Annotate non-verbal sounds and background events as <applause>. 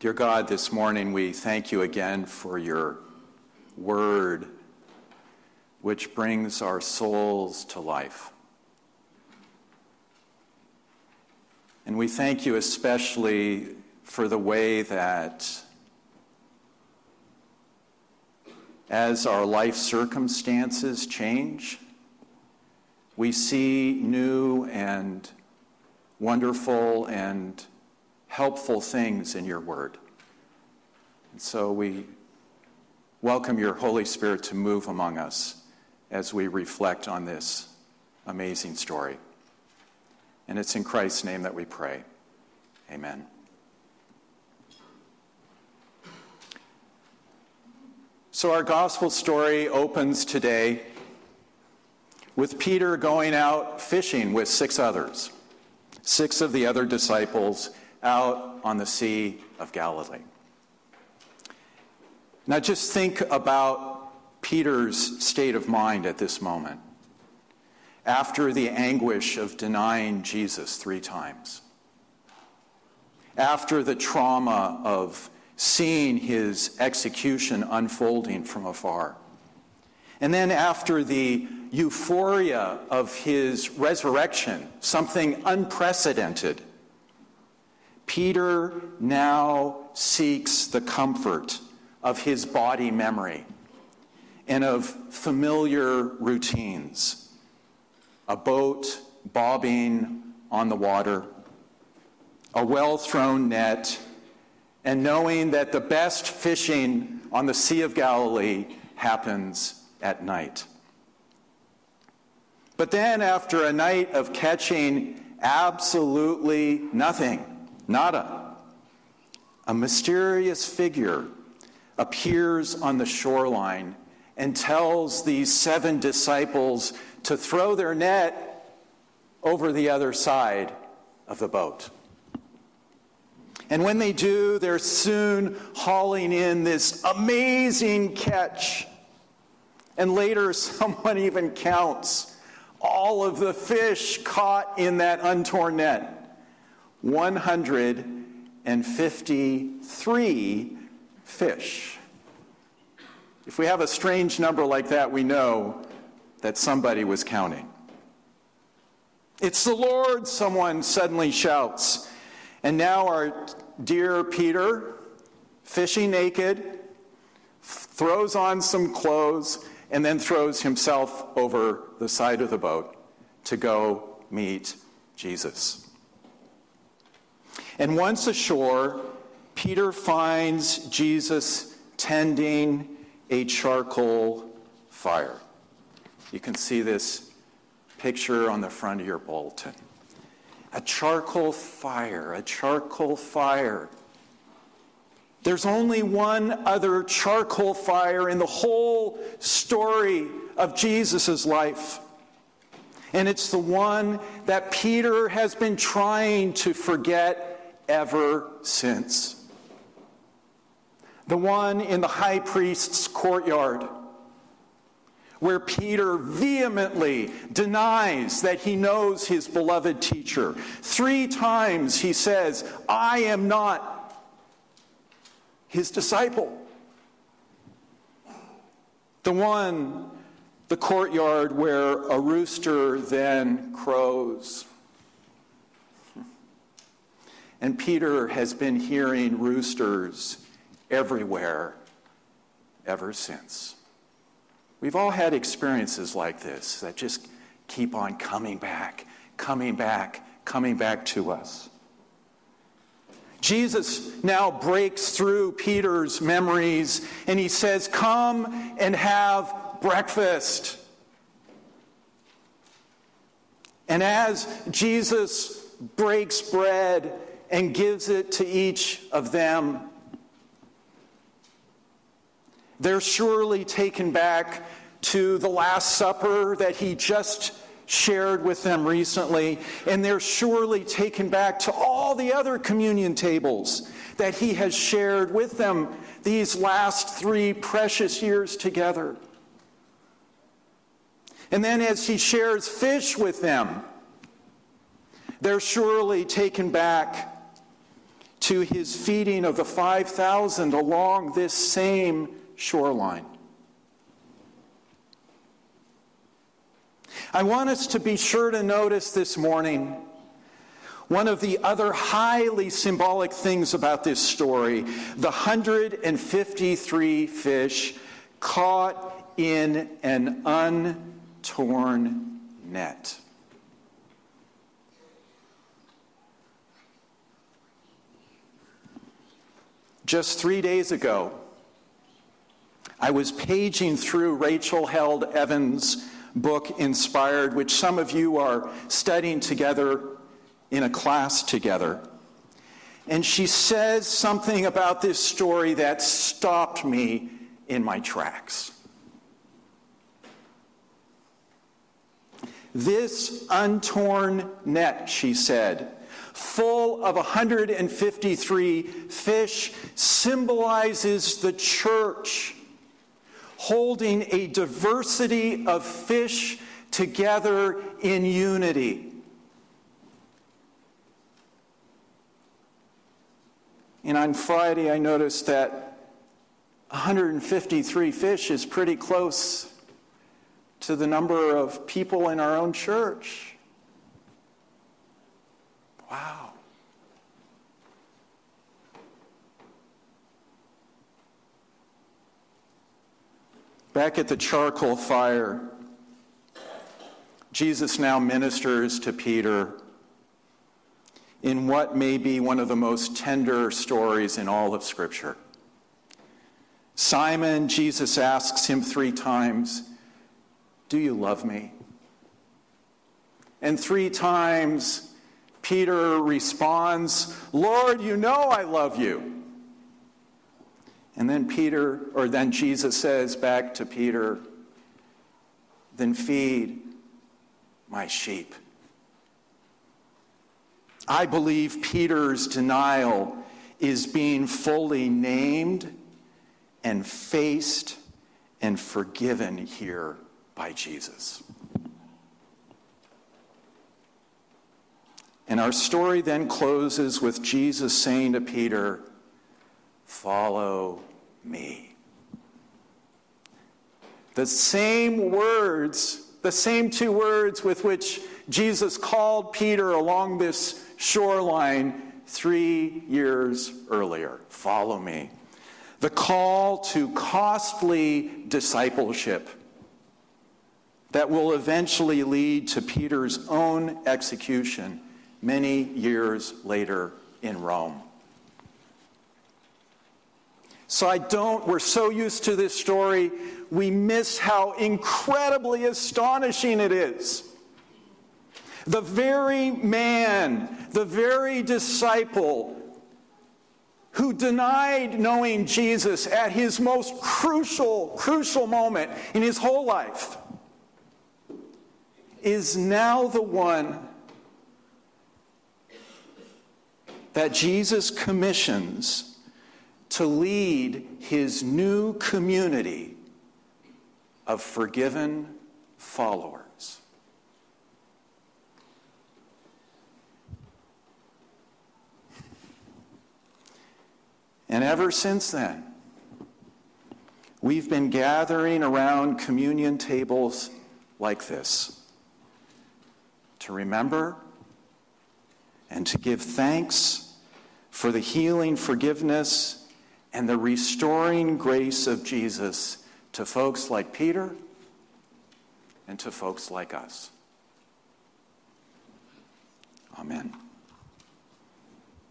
Dear God, this morning we thank you again for your word, which brings our souls to life. And we thank you especially for the way that as our life circumstances change, we see new and wonderful and helpful things in your word. And so we welcome your Holy Spirit to move among us as we reflect on this amazing story. And it's in Christ's name that we pray. Amen. So, our gospel story opens today with Peter going out fishing with six others, six of the other disciples out on the Sea of Galilee. Now, just think about Peter's state of mind at this moment after the anguish of denying Jesus three times, after the trauma of seeing his execution unfolding from afar, and then after the euphoria of his resurrection, something unprecedented. Peter now seeks the comfort of his body memory and of familiar routines a boat bobbing on the water, a well thrown net, and knowing that the best fishing on the Sea of Galilee happens at night. But then, after a night of catching absolutely nothing, nada, a mysterious figure appears on the shoreline and tells these seven disciples to throw their net over the other side of the boat. And when they do, they're soon hauling in this amazing catch. And later, <laughs> someone even counts all of the fish caught in that untorn net 153 fish. If we have a strange number like that, we know that somebody was counting. It's the Lord, someone suddenly shouts. And now our dear Peter, fishing naked, throws on some clothes and then throws himself over the side of the boat to go meet Jesus. And once ashore, Peter finds Jesus tending a charcoal fire. You can see this picture on the front of your bulletin. A charcoal fire, a charcoal fire. There's only one other charcoal fire in the whole story of Jesus' life. And it's the one that Peter has been trying to forget ever since. The one in the high priest's courtyard where Peter vehemently denies that he knows his beloved teacher. Three times he says, I am not his disciple. The one, the courtyard where a rooster then crows. And Peter has been hearing roosters everywhere ever since. We've all had experiences like this that just keep on coming back, coming back, coming back to us. Jesus now breaks through Peter's memories and he says, Come and have breakfast. And as Jesus breaks bread and gives it to each of them, they're surely taken back to the Last Supper that he just shared with them recently, and they're surely taken back to all the other communion tables that he has shared with them these last three precious years together. And then as he shares fish with them, they're surely taken back to his feeding of the 5,000 along this same shoreline. I want us to be sure to notice this morning one of the other highly symbolic things about this story the 153 fish caught in an untorn net. Just three days ago, I was paging through Rachel Held Evans' book, Inspired, which some of you are studying together in a class together. And she says something about this story that stopped me in my tracks. This untorn net, she said, full of 153 fish, symbolizes the church holding a diversity of fish together in unity. And on Friday, I noticed that 153 fish is pretty close to the number of people in our own church. Wow. Back at the charcoal fire, Jesus now ministers to Peter in what may be one of the most tender stories in all of Scripture. Simon, Jesus asks him three times, Do you love me? And three times, Peter responds, Lord, you know I love you. And then Peter, or then Jesus says back to Peter, then feed my sheep. I believe Peter's denial is being fully named and faced and forgiven here by Jesus. And our story then closes with Jesus saying to Peter, Follow me. The same words, the same two words with which Jesus called Peter along this shoreline three years earlier follow me. The call to costly discipleship that will eventually lead to Peter's own execution many years later in Rome. So I don't, we're so used to this story, we miss how incredibly astonishing it is. The very man, the very disciple who denied knowing Jesus at his most crucial, crucial moment in his whole life, is now the one that Jesus commissions to lead his new community of forgiven followers. And ever since then, we've been gathering around communion tables like this to remember and to give thanks for the healing forgiveness and the restoring grace of Jesus to folks like Peter and to folks like us. Amen.